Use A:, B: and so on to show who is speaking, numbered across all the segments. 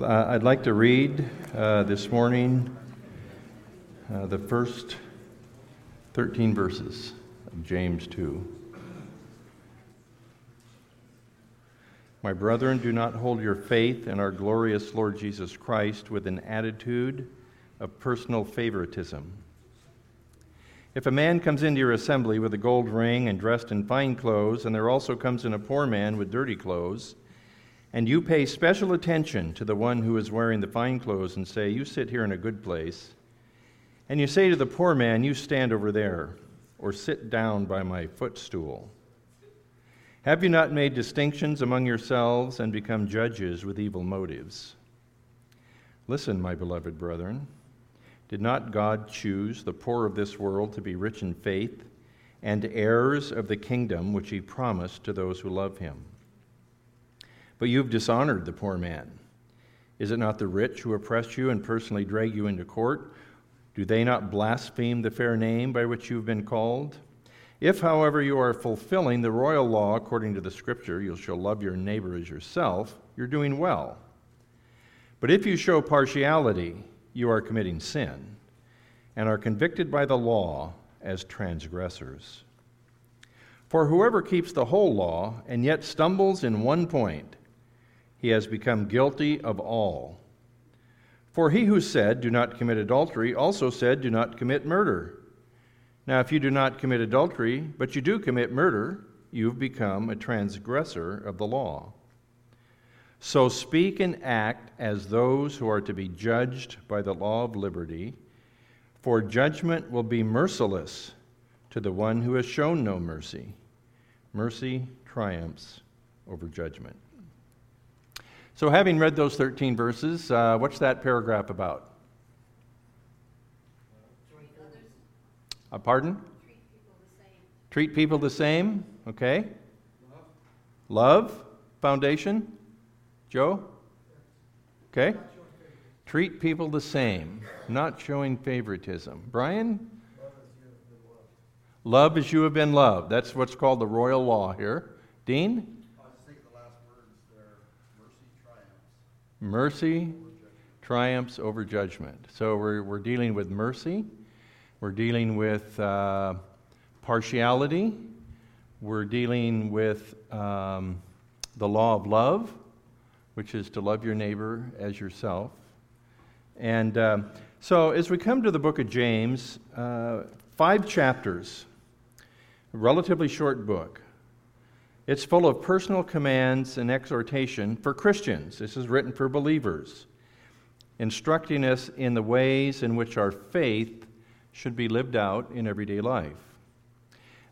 A: Uh, I'd like to read uh, this morning uh, the first 13 verses of James 2. My brethren, do not hold your faith in our glorious Lord Jesus Christ with an attitude of personal favoritism. If a man comes into your assembly with a gold ring and dressed in fine clothes, and there also comes in a poor man with dirty clothes, and you pay special attention to the one who is wearing the fine clothes and say, You sit here in a good place, and you say to the poor man, You stand over there, or sit down by my footstool. Have you not made distinctions among yourselves and become judges with evil motives? Listen, my beloved brethren. Did not God choose the poor of this world to be rich in faith and heirs of the kingdom which he promised to those who love him? But you've dishonored the poor man. Is it not the rich who oppress you and personally drag you into court? Do they not blaspheme the fair name by which you've been called? If, however, you are fulfilling the royal law according to the scripture, you shall love your neighbor as yourself, you're doing well. But if you show partiality, you are committing sin and are convicted by the law as transgressors. For whoever keeps the whole law and yet stumbles in one point, he has become guilty of all. For he who said, Do not commit adultery, also said, Do not commit murder. Now, if you do not commit adultery, but you do commit murder, you've become a transgressor of the law. So speak and act as those who are to be judged by the law of liberty, for judgment will be merciless to the one who has shown no mercy. Mercy triumphs over judgment. So, having read those 13 verses, uh, what's that paragraph about? Uh, pardon? Treat people the same. Treat people the same, okay. Love. Love, foundation. Joe? Okay. Treat people the same, not showing favoritism. Brian? Love as you have been loved. That's what's called the royal law here. Dean? Mercy triumphs over judgment. So we're, we're dealing with mercy, we're dealing with uh, partiality, we're dealing with um, the law of love, which is to love your neighbor as yourself. And um, so, as we come to the book of James, uh, five chapters, relatively short book. It's full of personal commands and exhortation for Christians. This is written for believers, instructing us in the ways in which our faith should be lived out in everyday life.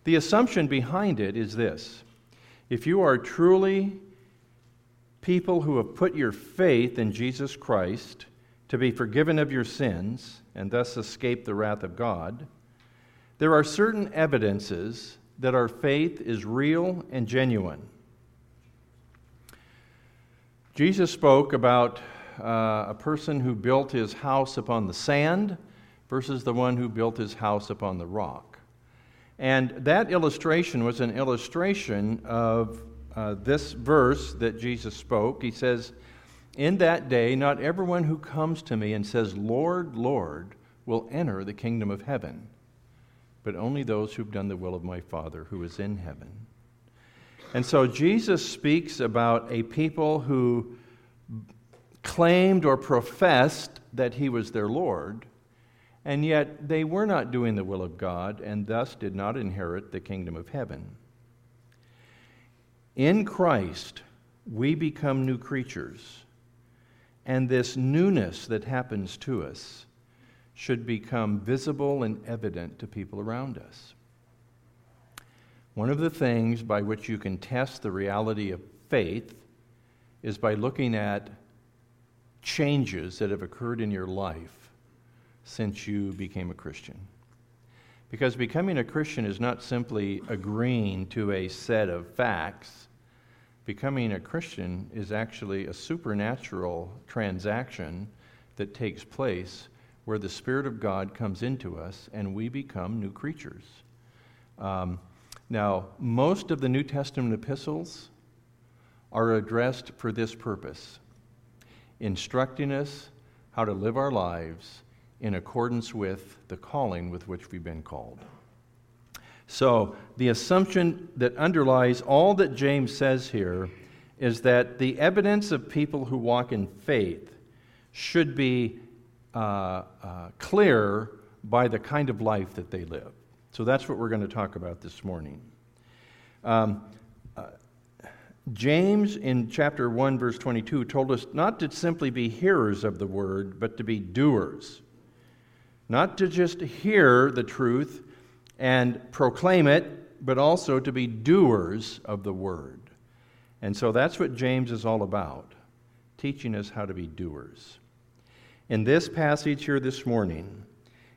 A: The assumption behind it is this if you are truly people who have put your faith in Jesus Christ to be forgiven of your sins and thus escape the wrath of God, there are certain evidences that our faith is real and genuine. Jesus spoke about uh, a person who built his house upon the sand versus the one who built his house upon the rock. And that illustration was an illustration of uh, this verse that Jesus spoke. He says, In that day, not everyone who comes to me and says, Lord, Lord, will enter the kingdom of heaven, but only those who've done the will of my Father who is in heaven. And so Jesus speaks about a people who claimed or professed that he was their Lord, and yet they were not doing the will of God and thus did not inherit the kingdom of heaven. In Christ, we become new creatures. And this newness that happens to us should become visible and evident to people around us. One of the things by which you can test the reality of faith is by looking at changes that have occurred in your life since you became a Christian. Because becoming a Christian is not simply agreeing to a set of facts. Becoming a Christian is actually a supernatural transaction that takes place where the Spirit of God comes into us and we become new creatures. Um, now, most of the New Testament epistles are addressed for this purpose. instructing us how to live our lives in accordance with the calling with which we've been called. So, the assumption that underlies all that James says here is that the evidence of people who walk in faith should be uh, uh, clear by the kind of life that they live. So, that's what we're going to talk about this morning. Um, uh, James in chapter 1, verse 22, told us not to simply be hearers of the word, but to be doers. Not to just hear the truth and proclaim it, but also to be doers of the word. And so that's what James is all about, teaching us how to be doers. In this passage here this morning,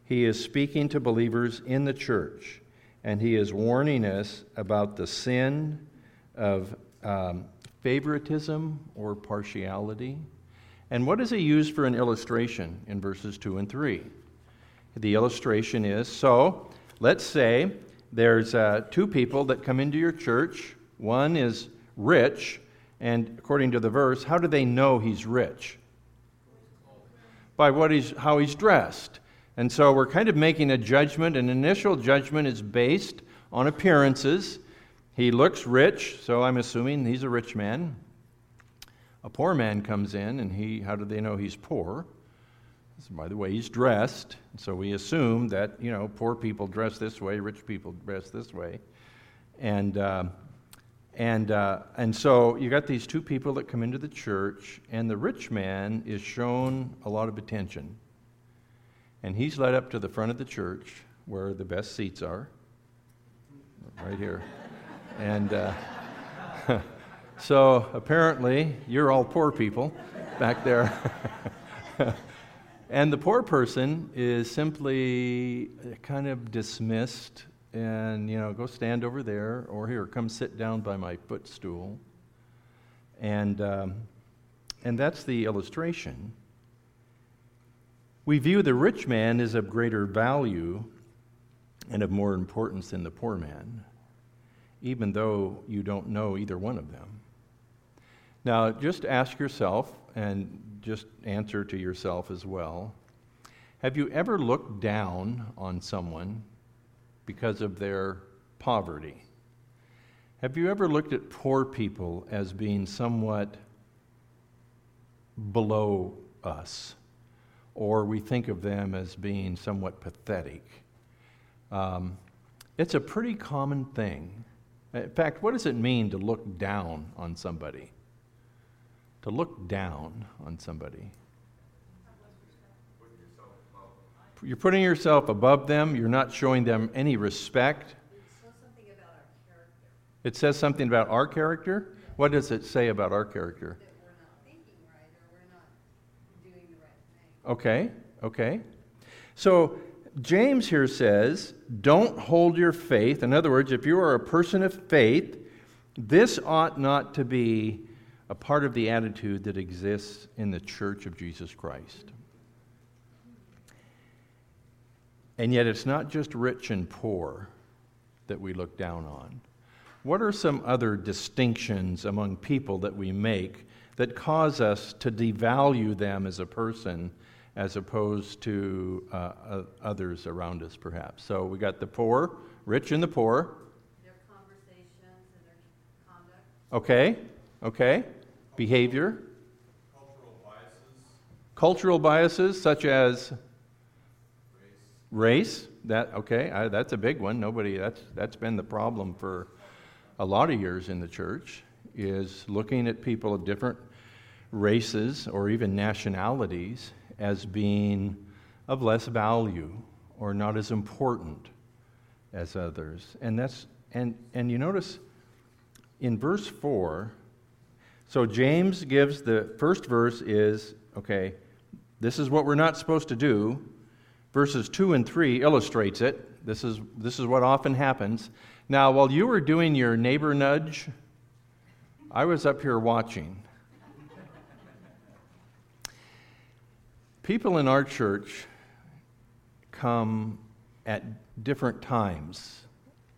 A: he is speaking to believers in the church, and he is warning us about the sin of um, favoritism or partiality. And what does he use for an illustration in verses 2 and 3? The illustration is so let's say there's uh, two people that come into your church. One is rich, and according to the verse, how do they know he's rich? By what he's, how he's dressed. And so we're kind of making a judgment. An initial judgment is based on appearances. He looks rich, so I'm assuming he's a rich man. A poor man comes in, and he, how do they know he's poor? by the way he's dressed. So we assume that, you know, poor people dress this way, rich people dress this way. And, uh, and, uh, and so you got these two people that come into the church, and the rich man is shown a lot of attention. And he's led up to the front of the church where the best seats are, right here. and uh, so apparently, you're all poor people back there. And the poor person is simply kind of dismissed and, you know, go stand over there or here, come sit down by my footstool. And, um, and that's the illustration. We view the rich man as of greater value and of more importance than the poor man, even though you don't know either one of them. Now, just ask yourself, and just answer to yourself as well. Have you ever looked down on someone because of their poverty? Have you ever looked at poor people as being somewhat below us? Or we think of them as being somewhat pathetic? Um, it's a pretty common thing. In fact, what does it mean to look down on somebody? to look down on somebody. You're putting yourself above them. You're not showing them any respect. It says something about our character. What does it say about our character? Okay, okay. So James here says, don't hold your faith. In other words, if you are a person of faith, this ought not to be a part of the attitude that exists in the church of Jesus Christ. And yet, it's not just rich and poor that we look down on. What are some other distinctions among people that we make that cause us to devalue them as a person as opposed to uh, others around us, perhaps? So we got the poor, rich and the poor.
B: Their conversations and their conduct.
A: Okay, okay behavior,
C: cultural biases,
A: cultural biases such as
C: race.
A: That okay, I, that's a big one. Nobody that's that's been the problem for a lot of years in the church is looking at people of different races or even nationalities as being of less value or not as important as others. And that's and and you notice in verse 4 so James gives the first verse is okay, this is what we're not supposed to do. Verses 2 and 3 illustrates it. This is, this is what often happens. Now, while you were doing your neighbor nudge, I was up here watching. People in our church come at different times,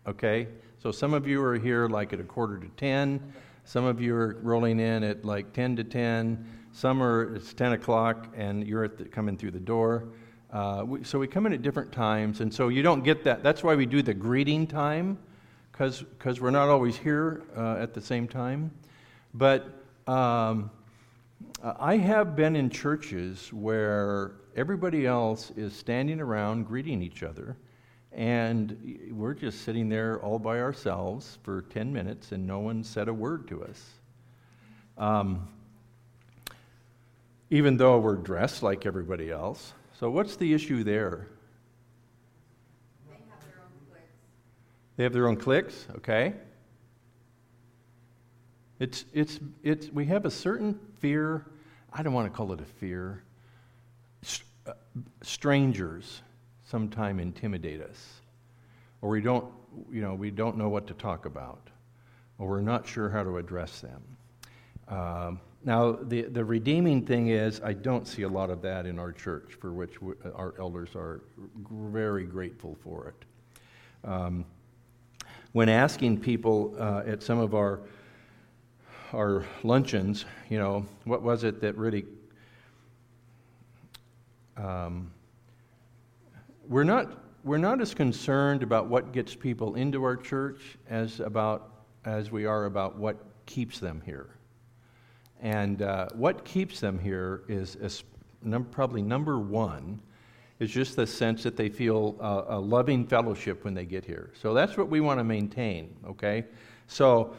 A: okay? So some of you are here like at a quarter to 10, Some of you are rolling in at like 10 to 10. Some are, it's 10 o'clock and you're the, coming through the door. Uh, we, so we come in at different times, and so you don't get that. That's why we do the greeting time, because we're not always here uh, at the same time. But um, I have been in churches where everybody else is standing around greeting each other, and we're just sitting there all by ourselves for 10 minutes, and no one said a word to us. Um, even though we're dressed like everybody else. So, what's the issue there?
B: They have their own cliques.
A: They have their own cliques, okay? It's, it's, it's, we have a certain fear. I don't want to call it a fear. Uh, strangers sometimes intimidate us, or we don't, you know, we don't know what to talk about, or we're not sure how to address them. Um, now, the, the redeeming thing is, I don't see a lot of that in our church, for which we, our elders are very grateful for it. Um, when asking people uh, at some of our our luncheons, you know, what was it that really um, we're not we're not as concerned about what gets people into our church as about as we are about what keeps them here. And uh, what keeps them here is, is num- probably number one is just the sense that they feel uh, a loving fellowship when they get here. So that's what we want to maintain, okay? So,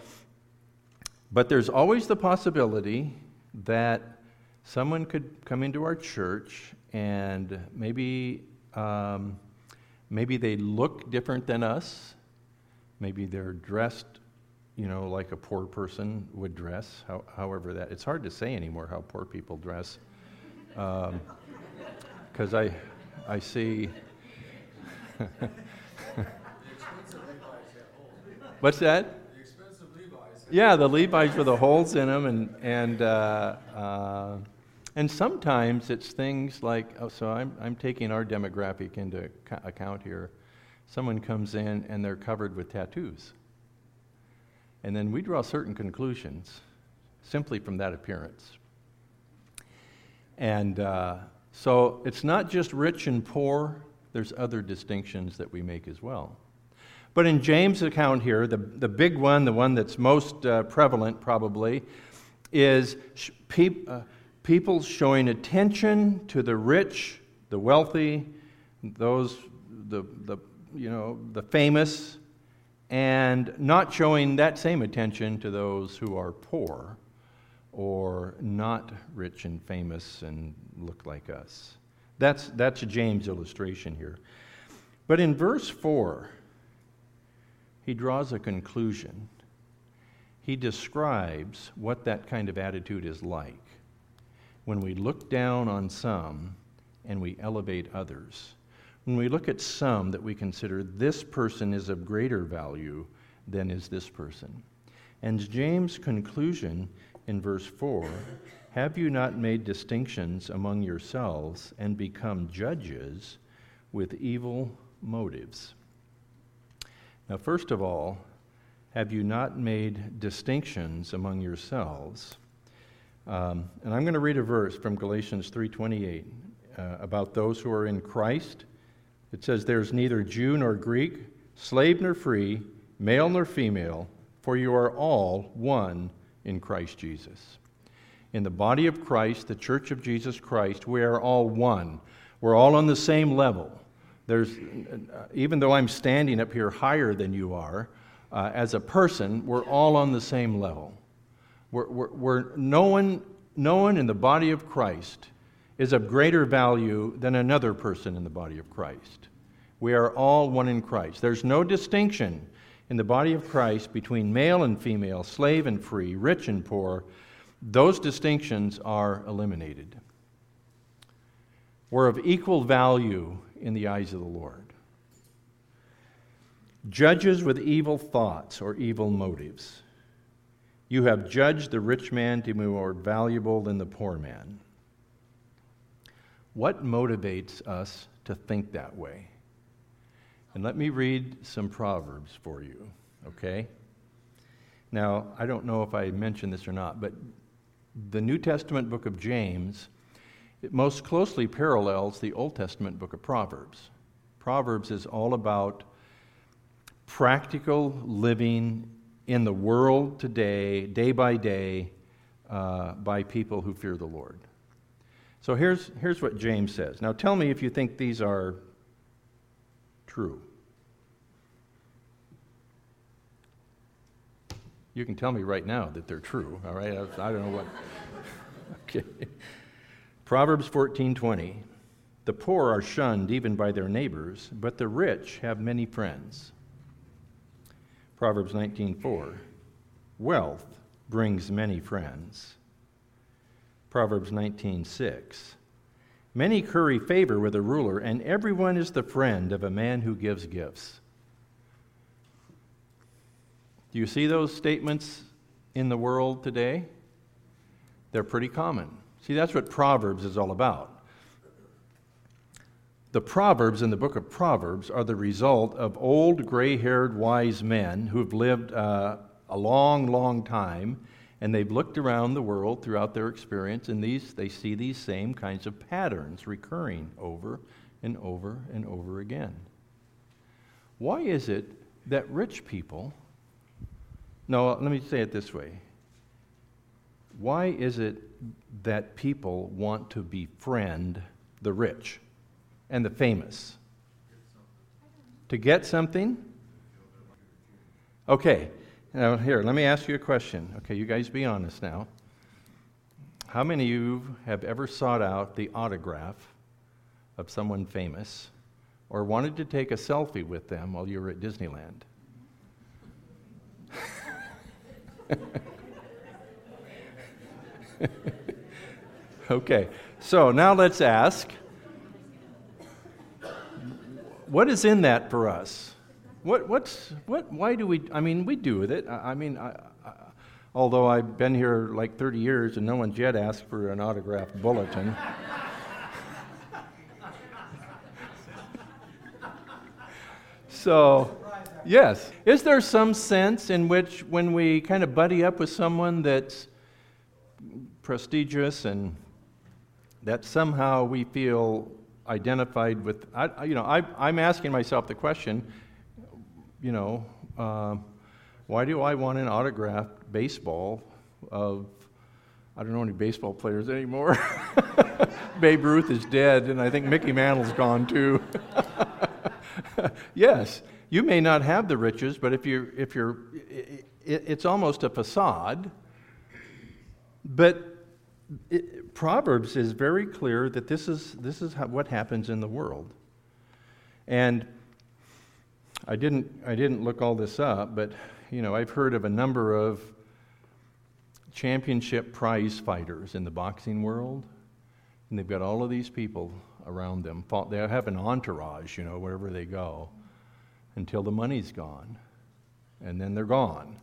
A: but there's always the possibility that someone could come into our church and maybe, um, maybe they look different than us. Maybe they're dressed you know, like a poor person would dress. How, however, that it's hard to say anymore how poor people dress, because um, I, I see. What's that?
C: The expensive Levi's.
A: Yeah, the Levi's with the holes in them, and and uh, uh, and sometimes it's things like oh, so I'm I'm taking our demographic into account here. Someone comes in and they're covered with tattoos. And then we draw certain conclusions simply from that appearance. And uh, so it's not just rich and poor, there's other distinctions that we make as well. But in James' account here, the, the big one, the one that's most uh, prevalent probably, is pe- uh, people showing attention to the rich, the wealthy, those, the, the, you know, the famous, and not showing that same attention to those who are poor or not rich and famous and look like us. That's, that's James' illustration here. But in verse 4, he draws a conclusion. He describes what that kind of attitude is like when we look down on some and we elevate others when we look at some that we consider this person is of greater value than is this person. And James' conclusion in verse 4 Have you not made distinctions among yourselves and become judges with evil motives? Now, first of all, have you not made distinctions among yourselves? Um, and I'm going to read a verse from Galatians 3:28 uh, about those who are in Christ it says, There's neither Jew nor Greek, slave nor free, male nor female, for you are all one in Christ Jesus. In the body of Christ, the church of Jesus Christ, we are all one. We're all on the same level. There's, even though I'm standing up here higher than you are, uh, as a person, we're all on the same level. We're, we're, we're, no, one, no one in the body of Christ is of greater value than another person in the body of Christ. We are all one in Christ. There's no distinction in the body of Christ between male and female, slave and free, rich and poor. Those distinctions are eliminated. We're of equal value in the eyes of the Lord. Judges with evil thoughts or evil motives. You have judged the rich man to be more valuable than the poor man. What motivates us to think that way? And let me read some Proverbs for you, okay? Now, I don't know if I mentioned this or not, but the New Testament book of James it most closely parallels the Old Testament book of Proverbs. Proverbs is all about practical living in the world today, day by day, uh, by people who fear the Lord. So here's, here's what James says. Now tell me if you think these are true. You can tell me right now that they're true, all right? I, I don't know what. okay. Proverbs 14:20 The poor are shunned even by their neighbors, but the rich have many friends. Proverbs 19:4 Wealth brings many friends. Proverbs 19:6 Many curry favor with a ruler, and everyone is the friend of a man who gives gifts. Do you see those statements in the world today? They're pretty common. See, that's what Proverbs is all about. The Proverbs in the book of Proverbs are the result of old, gray haired, wise men who've lived uh, a long, long time, and they've looked around the world throughout their experience, and these, they see these same kinds of patterns recurring over and over and over again. Why is it that rich people, no, let me say it this way. Why is it that people want to befriend the rich and the famous? To get something? Okay, now here, let me ask you a question. Okay, you guys be honest now. How many of you have ever sought out the autograph of someone famous or wanted to take a selfie with them while you were at Disneyland? okay, so now let's ask what is in that for us? What, what's, what, why do we, I mean, we do with it. I, I mean, I, I, although I've been here like 30 years and no one's yet asked for an autographed bulletin. so, yes. Is there some sense in which when we kind of buddy up with someone that's prestigious and that somehow we feel identified with. I, you know, I, am asking myself the question, you know, uh, why do I want an autographed baseball of, I don't know any baseball players anymore. Babe Ruth is dead, and I think Mickey Mantle's gone too. yes, you may not have the riches, but if you're, if you're, it, it's almost a facade. But it, Proverbs is very clear that this is, this is how, what happens in the world. And I didn't, I didn't look all this up, but you know, I've heard of a number of championship prize fighters in the boxing world, and they've got all of these people around them. They have an entourage, you know, wherever they go, until the money's gone, and then they're gone.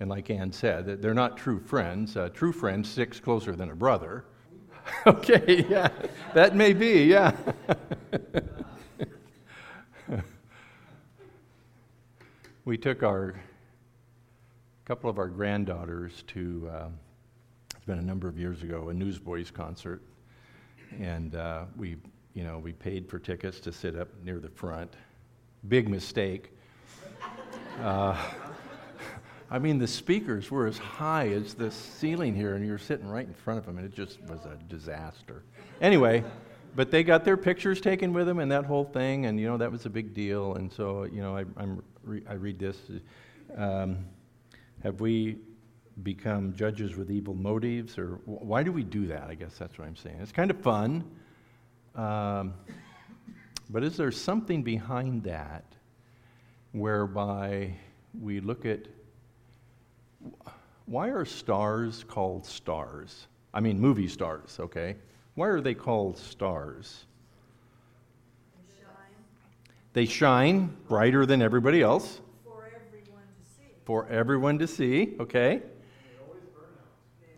A: And like Ann said, they're not true friends. A true friend sticks closer than a brother. okay, yeah, that may be, yeah. we took our couple of our granddaughters to uh, it's been a number of years ago a newsboys concert. And uh, we you know we paid for tickets to sit up near the front. Big mistake. Uh, I mean, the speakers were as high as the ceiling here, and you're sitting right in front of them, and it just was a disaster. Anyway, but they got their pictures taken with them and that whole thing, and you know that was a big deal. And so, you know, I, re- I read this: um, Have we become judges with evil motives, or why do we do that? I guess that's what I'm saying. It's kind of fun, um, but is there something behind that whereby we look at why are stars called stars? I mean, movie stars, okay? Why are they called stars?
B: They shine.
A: They shine brighter than everybody else.
B: For everyone to see.
A: For everyone to see, okay?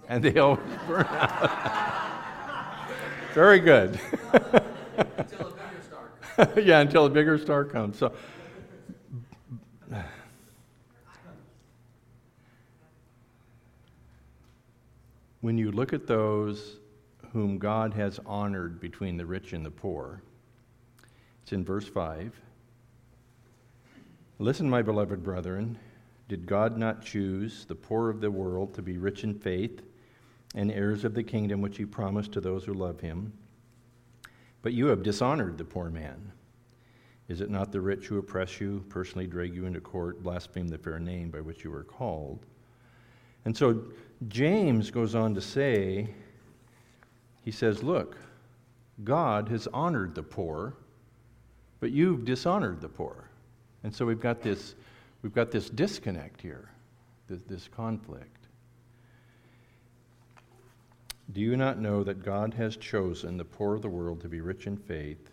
A: And they always burn out. Very good.
D: until a bigger star comes.
A: yeah, until a bigger star comes. So when you look at those whom God has honored between the rich and the poor, it's in verse 5. Listen, my beloved brethren, did God not choose the poor of the world to be rich in faith and heirs of the kingdom which he promised to those who love him? But you have dishonored the poor man. Is it not the rich who oppress you, personally drag you into court, blaspheme the fair name by which you are called? And so James goes on to say, he says, Look, God has honored the poor, but you've dishonored the poor. And so we've got this, we've got this disconnect here, this, this conflict. Do you not know that God has chosen the poor of the world to be rich in faith?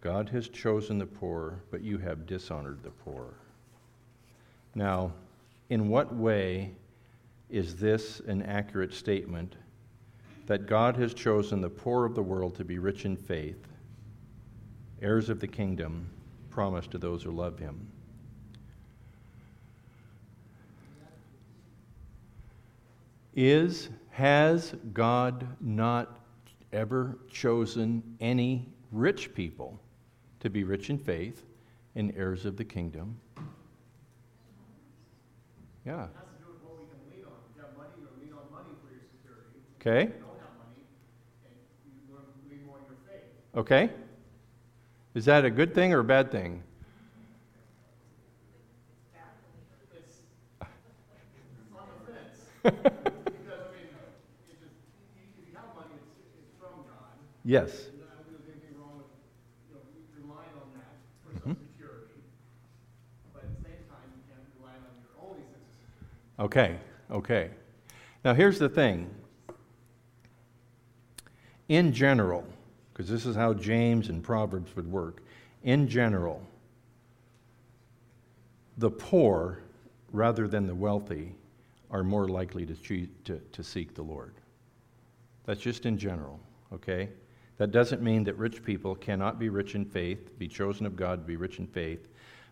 A: God has chosen the poor, but you have dishonored the poor. Now, in what way is this an accurate statement that God has chosen the poor of the world to be rich in faith, heirs of the kingdom promised to those who love him? Is, has God not ever chosen any rich people to be rich in faith and heirs of the kingdom? Yeah.
D: It
A: Okay. Is that a good thing or a bad thing?
D: It's on the fence. Because, I mean, it just, if you have money, it's, it's from God.
A: Yes.
D: And I don't think there's anything wrong with, you know, relying on that for some security. But at the same time, you can't rely on your only sense of security.
A: Okay. Okay. Now here's the thing. In general, because this is how James and Proverbs would work, in general, the poor, rather than the wealthy, are more likely to, choo- to, to seek the Lord. That's just in general, okay? That doesn't mean that rich people cannot be rich in faith, be chosen of God to be rich in faith,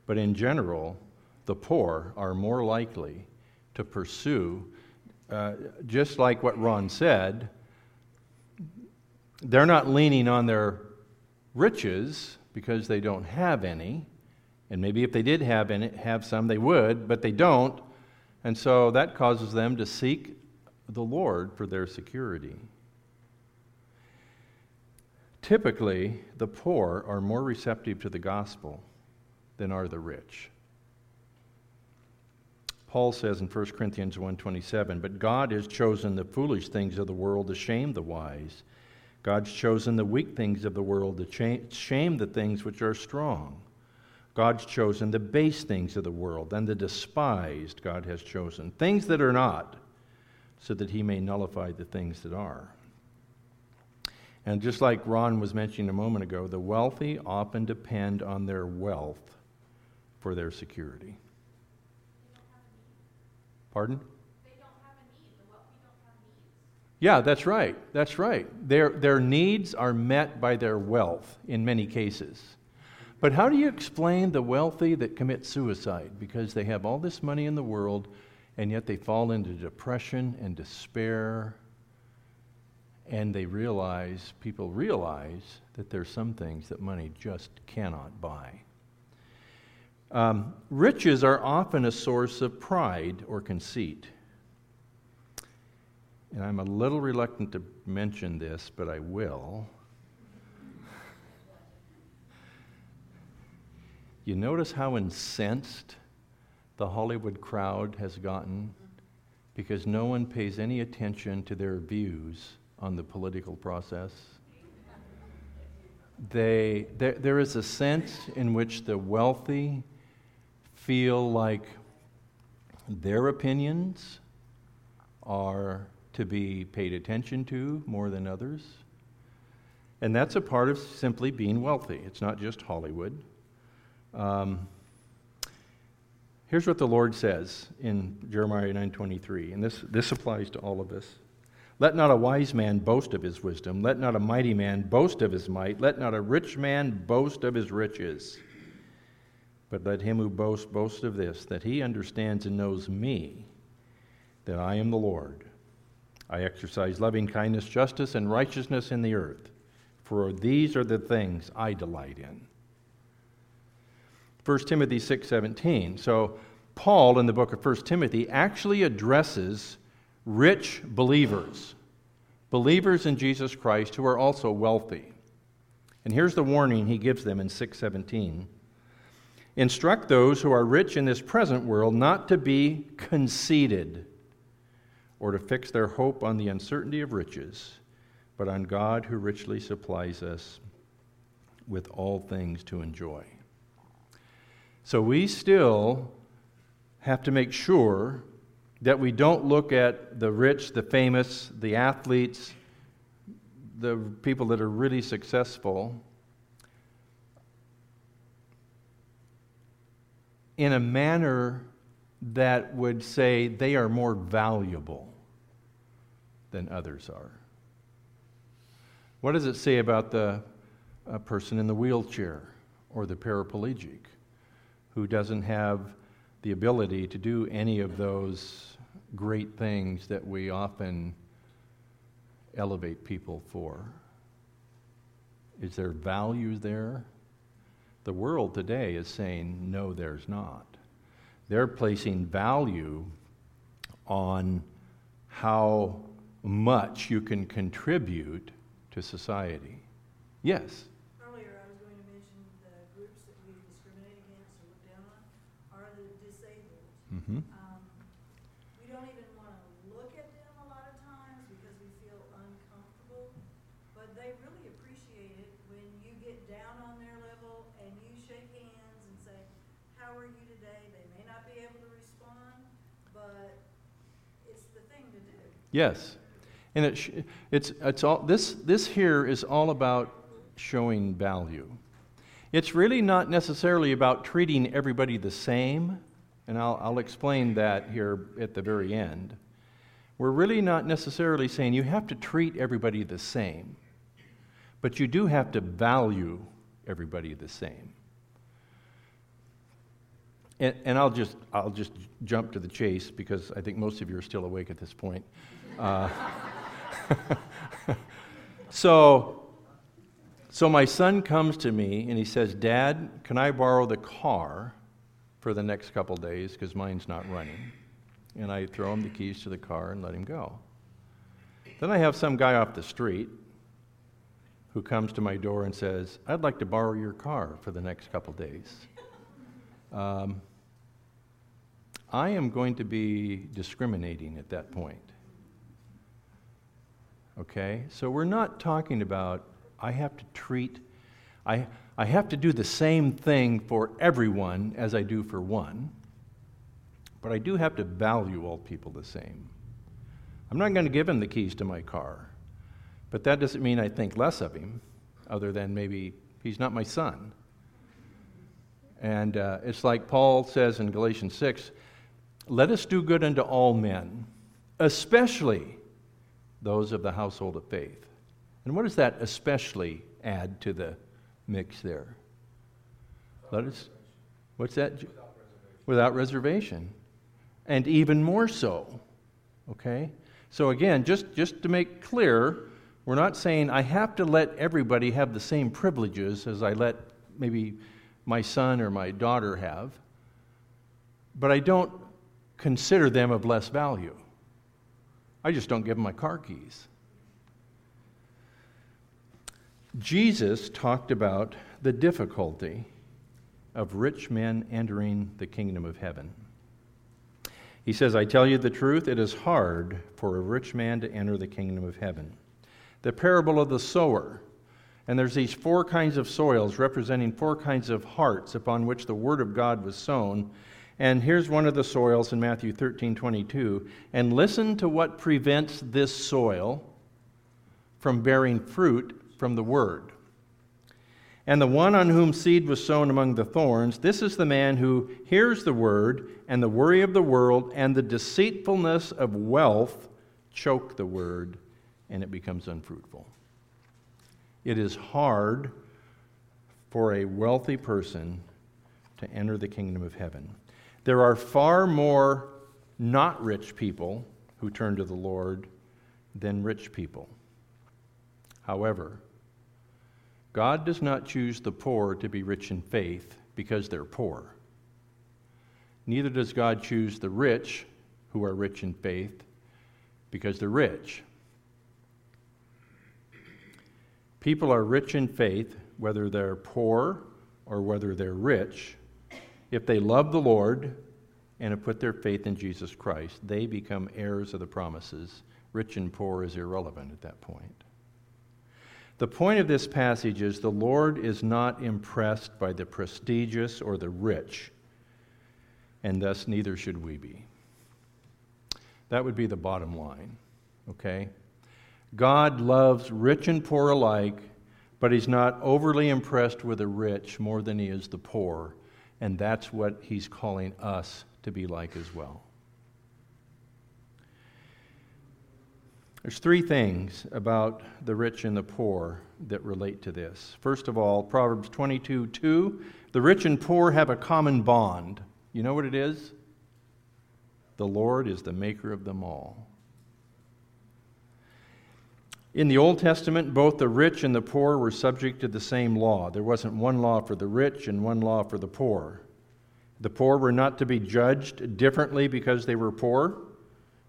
A: but in general, the poor are more likely to pursue, uh, just like what Ron said, they're not leaning on their riches because they don't have any. And maybe if they did have, any, have some, they would, but they don't. And so that causes them to seek the Lord for their security. Typically, the poor are more receptive to the gospel than are the rich. Paul says in 1 Corinthians 1:27, "But God has chosen the foolish things of the world to shame the wise. God's chosen the weak things of the world to shame the things which are strong. God's chosen the base things of the world, and the despised God has chosen, things that are not, so that he may nullify the things that are." And just like Ron was mentioning a moment ago, the wealthy often depend on their wealth for their security. Pardon?
E: They don't have a need. The wealthy don't have needs.
A: Yeah, that's right. That's right. Their, their needs are met by their wealth in many cases. But how do you explain the wealthy that commit suicide because they have all this money in the world and yet they fall into depression and despair and they realize, people realize that there's some things that money just cannot buy. Um, riches are often a source of pride or conceit. And I'm a little reluctant to mention this, but I will. You notice how incensed the Hollywood crowd has gotten because no one pays any attention to their views on the political process. They, there, there is a sense in which the wealthy feel like their opinions are to be paid attention to more than others. And that's a part of simply being wealthy. It's not just Hollywood. Um, here's what the Lord says in Jeremiah 9:23, and this, this applies to all of us. Let not a wise man boast of his wisdom. Let not a mighty man boast of his might. Let not a rich man boast of his riches. But let him who boasts boast of this, that he understands and knows me, that I am the Lord. I exercise loving kindness, justice, and righteousness in the earth, for these are the things I delight in. 1 Timothy 6:17. So Paul in the book of 1 Timothy actually addresses rich believers, believers in Jesus Christ who are also wealthy. And here's the warning he gives them in 617. Instruct those who are rich in this present world not to be conceited or to fix their hope on the uncertainty of riches, but on God who richly supplies us with all things to enjoy. So we still have to make sure that we don't look at the rich, the famous, the athletes, the people that are really successful in a manner that would say they are more valuable than others are. What does it say about the person in the wheelchair or the paraplegic who doesn't have the ability to do any of those great things that we often elevate people for? Is there value there? The world today is saying, no, there's not. They're placing value on how much you can contribute to society. Yes?
B: Earlier, I was going to mention the groups that we discriminate against or look down on are the disabled.
A: Mm-hmm.
B: Um, we don't even want to look at them a lot of times because we feel uncomfortable, but they really appreciate it when you get down on their level and you shake hands and say, how are you today? They may not be able to respond, but it's the thing to do.
A: Yes. And it sh- it's, it's all, this, this here is all about showing value. It's really not necessarily about treating everybody the same, and I'll, I'll explain that here at the very end. We're really not necessarily saying you have to treat everybody the same, but you do have to value everybody the same. And, and I'll, just, I'll just jump to the chase because I think most of you are still awake at this point. Uh, so, so my son comes to me and he says, Dad, can I borrow the car for the next couple days because mine's not running? And I throw him the keys to the car and let him go. Then I have some guy off the street who comes to my door and says, I'd like to borrow your car for the next couple days. Um, I am going to be discriminating at that point. Okay? So we're not talking about I have to treat, I, I have to do the same thing for everyone as I do for one, but I do have to value all people the same. I'm not going to give him the keys to my car, but that doesn't mean I think less of him, other than maybe he's not my son. And uh, it's like Paul says in Galatians 6 let us do good unto all men, especially those of the household of faith. And what does that especially add to the mix there? Let us, what's that? Without reservation. Without reservation. And even more so. Okay? So again, just, just to make clear, we're not saying I have to let everybody have the same privileges as I let maybe my son or my daughter have, but I don't consider them of less value. I just don't give them my car keys. Jesus talked about the difficulty of rich men entering the kingdom of heaven. He says, I tell you the truth, it is hard for a rich man to enter the kingdom of heaven. The parable of the sower. And there's these four kinds of soils representing four kinds of hearts upon which the word of God was sown. And here's one of the soils in Matthew 13 22. And listen to what prevents this soil from bearing fruit from the word. And the one on whom seed was sown among the thorns, this is the man who hears the word, and the worry of the world and the deceitfulness of wealth choke the word, and it becomes unfruitful. It is hard for a wealthy person to enter the kingdom of heaven. There are far more not rich people who turn to the Lord than rich people. However, God does not choose the poor to be rich in faith because they're poor. Neither does God choose the rich who are rich in faith because they're rich. People are rich in faith whether they're poor or whether they're rich. If they love the Lord and have put their faith in Jesus Christ, they become heirs of the promises. Rich and poor is irrelevant at that point. The point of this passage is the Lord is not impressed by the prestigious or the rich, and thus neither should we be. That would be the bottom line, okay? God loves rich and poor alike, but he's not overly impressed with the rich more than he is the poor, and that's what he's calling us to be like as well. There's three things about the rich and the poor that relate to this. First of all, Proverbs 22 2, the rich and poor have a common bond. You know what it is? The Lord is the maker of them all. In the Old Testament, both the rich and the poor were subject to the same law. There wasn't one law for the rich and one law for the poor. The poor were not to be judged differently because they were poor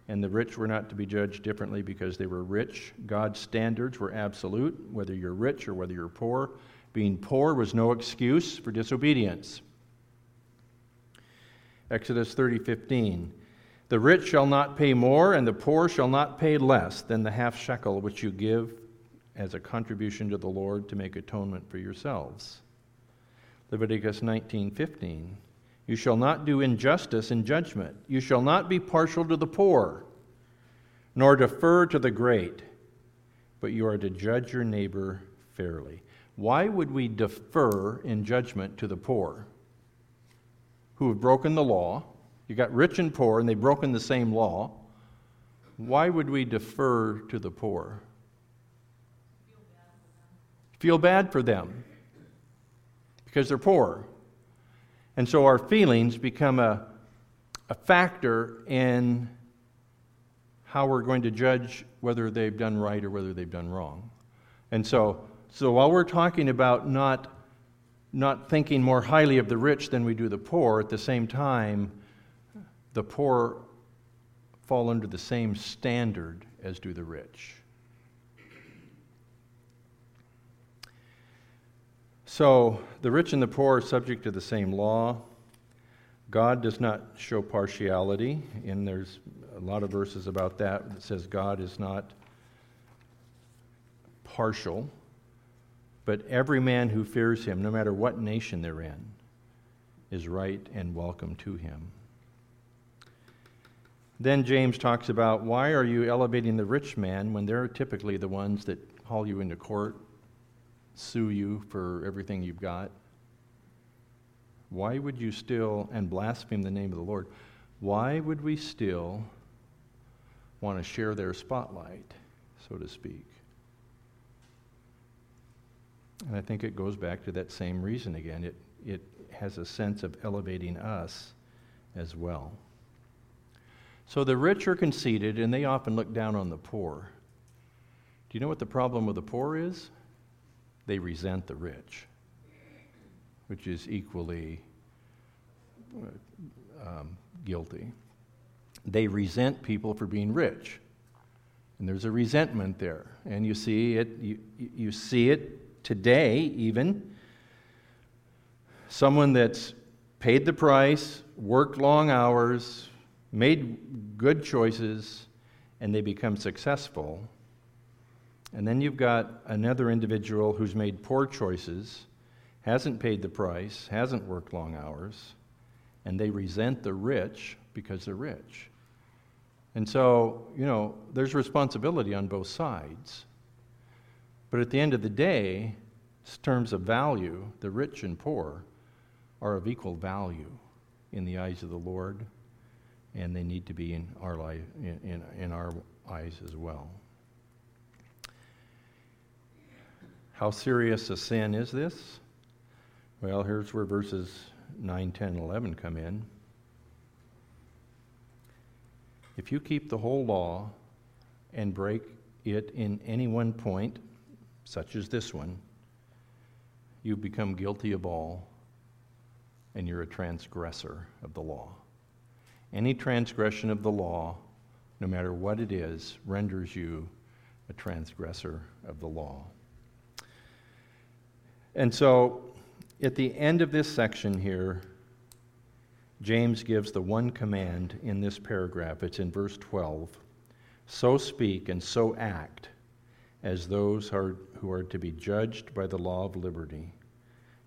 A: and the rich were not to be judged differently because they were rich. God's standards were absolute, whether you're rich or whether you're poor. Being poor was no excuse for disobedience. Exodus 30:15 The rich shall not pay more and the poor shall not pay less than the half shekel which you give as a contribution to the Lord to make atonement for yourselves. Leviticus 19:15 you shall not do injustice in judgment. You shall not be partial to the poor, nor defer to the great, but you are to judge your neighbor fairly. Why would we defer in judgment to the poor who have broken the law? You got rich and poor, and they've broken the same law. Why would we defer to the poor? Feel bad for them because they're poor. And so our feelings become a, a factor in how we're going to judge whether they've done right or whether they've done wrong. And so, so while we're talking about not, not thinking more highly of the rich than we do the poor, at the same time, the poor fall under the same standard as do the rich. So, the rich and the poor are subject to the same law. God does not show partiality, and there's a lot of verses about that that says God is not partial, but every man who fears him, no matter what nation they're in, is right and welcome to him. Then James talks about why are you elevating the rich man when they're typically the ones that haul you into court sue you for everything you've got? Why would you still, and blaspheme the name of the Lord, why would we still want to share their spotlight, so to speak? And I think it goes back to that same reason again. It, it has a sense of elevating us as well. So the rich are conceited and they often look down on the poor. Do you know what the problem with the poor is? they resent the rich, which is equally um, guilty. They resent people for being rich. And there's a resentment there. And you see it, you, you see it today, even. Someone that's paid the price, worked long hours, made good choices, and they become successful and then you've got another individual who's made poor choices, hasn't paid the price, hasn't worked long hours, and they resent the rich because they're rich. And so, you know, there's responsibility on both sides. But at the end of the day, in terms of value, the rich and poor are of equal value in the eyes of the Lord, and they need to be in our, life, in, in, in our eyes as well. How serious a sin is this? Well, here's where verses 9, 10, and 11 come in. If you keep the whole law and break it in any one point, such as this one, you become guilty of all, and you're a transgressor of the law. Any transgression of the law, no matter what it is, renders you a transgressor of the law. And so, at the end of this section here, James gives the one command in this paragraph. It's in verse 12. So speak and so act as those are, who are to be judged by the law of liberty.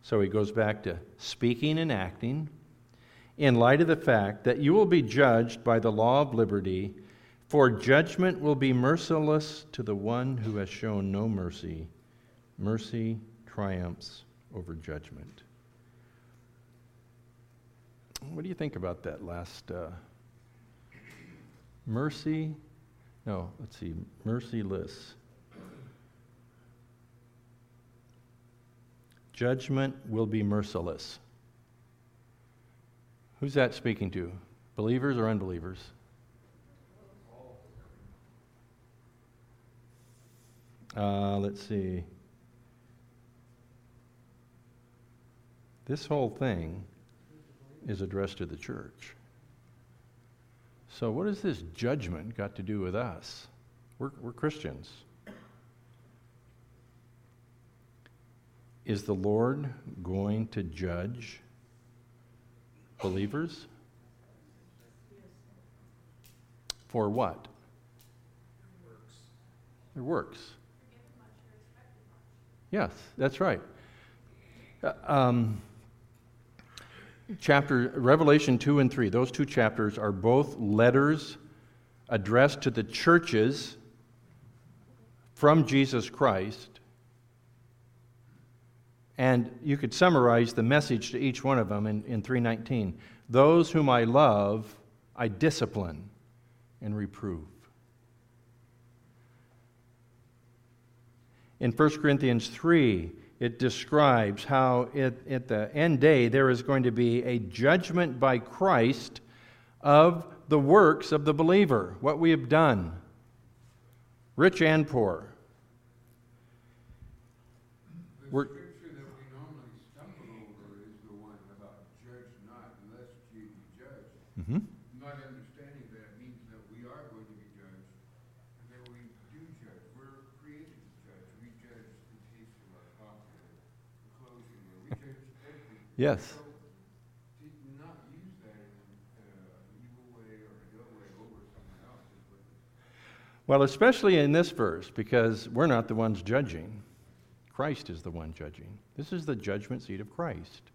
A: So he goes back to speaking and acting in light of the fact that you will be judged by the law of liberty, for judgment will be merciless to the one who has shown no mercy. Mercy triumphs over judgment. What do you think about that last uh, mercy? No, let's see, merciless. Judgment will be merciless. Who's that speaking to? Believers or unbelievers? Uh, let's see. This whole thing is addressed to the church. So, what has this judgment got to do with us? We're, we're Christians. Is the Lord going to judge believers? For what? Their works. Yes, that's right. Uh, um, chapter Revelation 2 and 3, those two chapters are both letters addressed to the churches from Jesus Christ. And you could summarize the message to each one of them in, in 319. Those whom I love, I discipline and reprove. In 1 Corinthians 3, it describes how it, at the end day there is going to be a judgment by Christ of the works of the believer, what we have done, rich and poor. We're-
F: scripture that we normally stumble over is the one about judge not lest ye be
A: Mhm.
F: Not understanding that means that we are going to be judged, and that we do judge. We're created to judge. We judge the taste of our coffee, the clothes we judge everything.
A: Yes.
F: So, to not use that in an evil way or an ill way over someone else is what
A: Well, especially in this verse, because we're not the ones judging. Christ is the one judging. This is the judgment seat of Christ,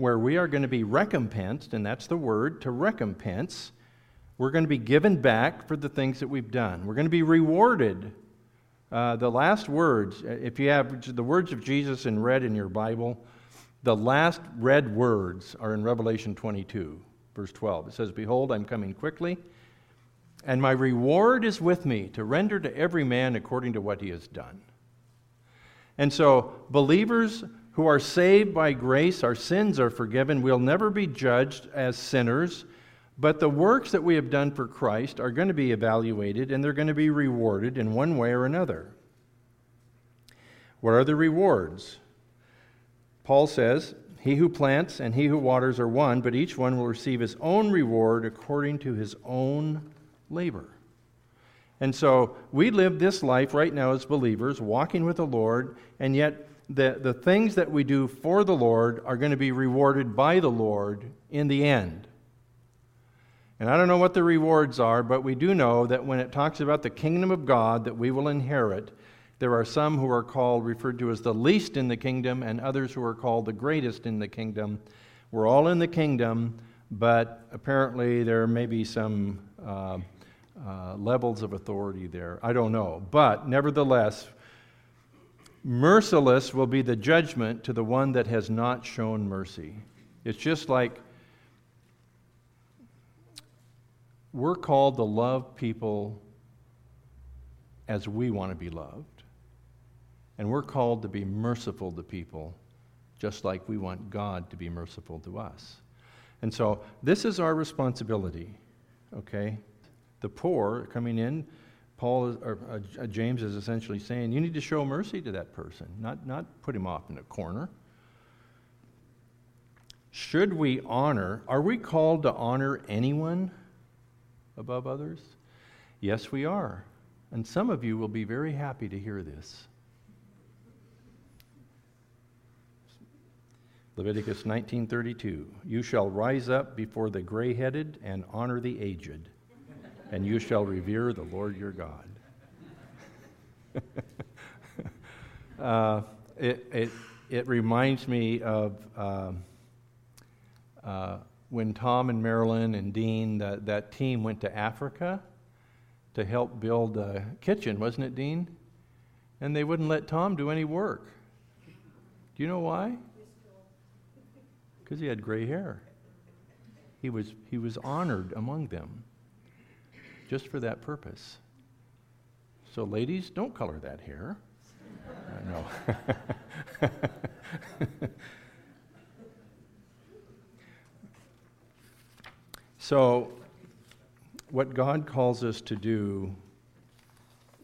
A: where we are going to be recompensed, and that's the word to recompense. We're going to be given back for the things that we've done. We're going to be rewarded. Uh, the last words, uh, if you have the words of Jesus in red in your Bible, the last red words are in Revelation 22, verse 12. It says, Behold, I'm coming quickly. And my reward is with me to render to every man according to what he has done. And so, believers who are saved by grace, our sins are forgiven. We'll never be judged as sinners, but the works that we have done for Christ are going to be evaluated and they're going to be rewarded in one way or another. What are the rewards? Paul says, He who plants and he who waters are one, but each one will receive his own reward according to his own labor. And so we live this life right now as believers, walking with the Lord, and yet the, the things that we do for the Lord are going to be rewarded by the Lord in the end. And I don't know what the rewards are, but we do know that when it talks about the kingdom of God that we will inherit, there are some who are called, referred to as the least in the kingdom, and others who are called the greatest in the kingdom. We're all in the kingdom, but apparently there may be some uh, uh, levels of authority there. I don't know. But nevertheless, merciless will be the judgment to the one that has not shown mercy. It's just like we're called to love people as we want to be loved. And we're called to be merciful to people just like we want God to be merciful to us. And so this is our responsibility, okay? The poor coming in, Paul is, or uh, James is essentially saying you need to show mercy to that person, not, not put him off in a corner. Should we honor, are we called to honor anyone above others? Yes, we are. And some of you will be very happy to hear this. Leviticus 19:32 You shall rise up before the gray-headed and honor the aged and you shall revere the Lord your God. uh, it, it, it reminds me of uh, uh, when Tom and Marilyn and Dean, that, that team went to Africa to help build a kitchen, wasn't it, Dean? And they wouldn't let Tom do any work. Do you know why? Because he had gray hair. He was, he was honored among them just for that purpose. So, ladies, don't color that hair. Uh, no. so, what God calls us to do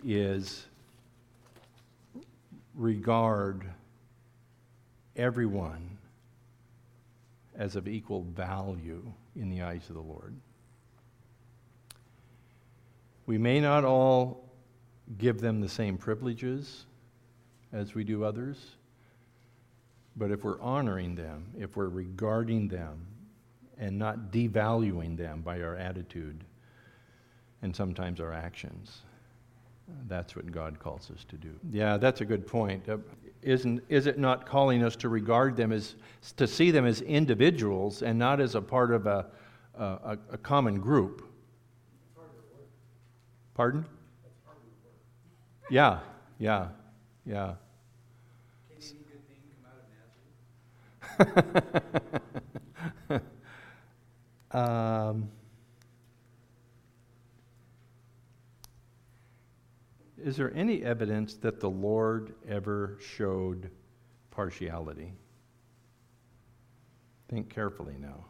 A: is regard everyone as of equal value in the eyes of the Lord. We may not all give them the same privileges as we do others, but if we're honoring them, if we're regarding them, and not devaluing them by our attitude and sometimes our actions, that's what God calls us to do. Yeah, that's a good point. Uh, isn't, is it not calling us to regard them as, to see them as individuals and not as a part of a, a, a common group? Pardon? Yeah, yeah, yeah. Um, is there any evidence that the Lord ever showed partiality? Think carefully now.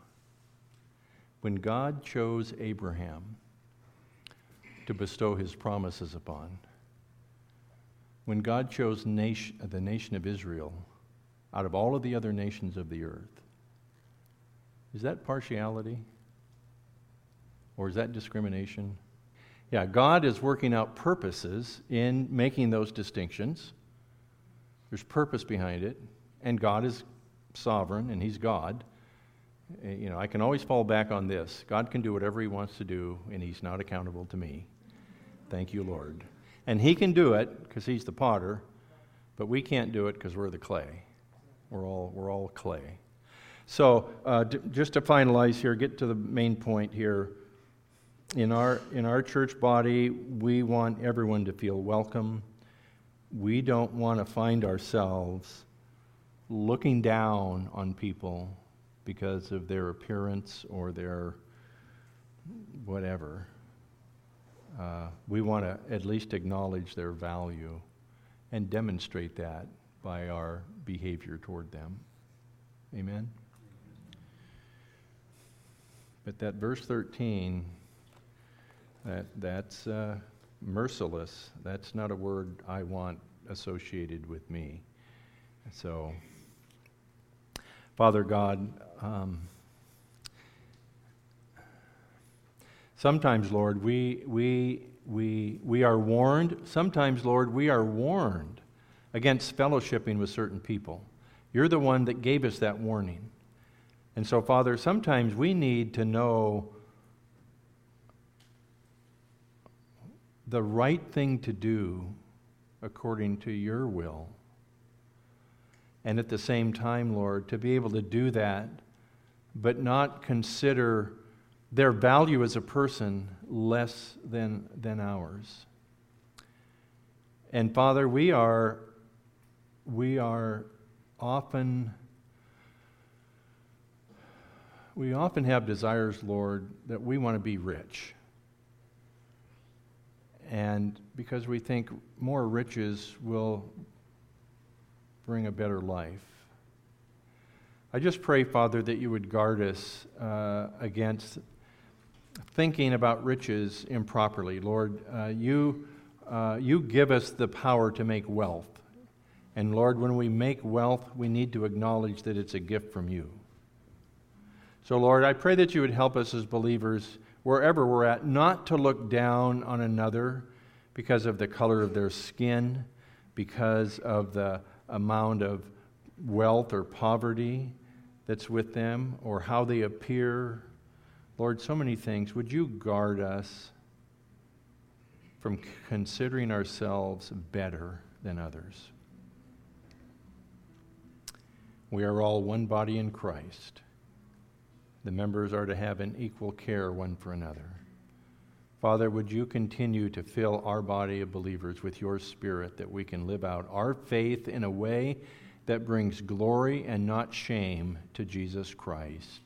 A: When God chose Abraham, to bestow his promises upon. When God chose nation, the nation of Israel out of all of the other nations of the earth, is that partiality? Or is that discrimination? Yeah, God is working out purposes in making those distinctions. There's purpose behind it, and God is sovereign and He's God. Eh, you know, I can always fall back on this God can do whatever He wants to do, and He's not accountable to me. Thank you, Lord. And He can do it because He's the potter, but we can't do it because we're the clay. We're all, we're all clay. So, uh, d- just to finalize here, get to the main point here. In our, in our church body, we want everyone to feel welcome. We don't want to find ourselves looking down on people because of their appearance or their whatever uh, we want to at least acknowledge their value and demonstrate that by our behavior toward them. Amen? But that verse 13, that, that's uh, merciless. That's not a word I want associated with me. So, Father God, um, Sometimes, Lord, we, we, we, we are warned. Sometimes, Lord, we are warned against fellowshipping with certain people. You're the one that gave us that warning. And so, Father, sometimes we need to know the right thing to do according to your will. And at the same time, Lord, to be able to do that, but not consider their value as a person less than, than ours. And Father, we are, we are often, we often have desires, Lord, that we want to be rich. And because we think more riches will bring a better life. I just pray, Father, that you would guard us uh, against thinking about riches improperly. Lord, uh, you uh, you give us the power to make wealth. And Lord, when we make wealth, we need to acknowledge that it's a gift from you. So, Lord, I pray that you would help us as believers, wherever we're at, not to look down on another because of the color of their skin, because of the amount of wealth or poverty that's with them, or how they appear. Lord, so many things. Would you guard us from considering ourselves better than others? We are all one body in Christ. The members are to have an equal care one for another. Father, would you continue to fill our body of believers with your spirit that we can live out our faith in a way that brings glory and not shame to Jesus Christ,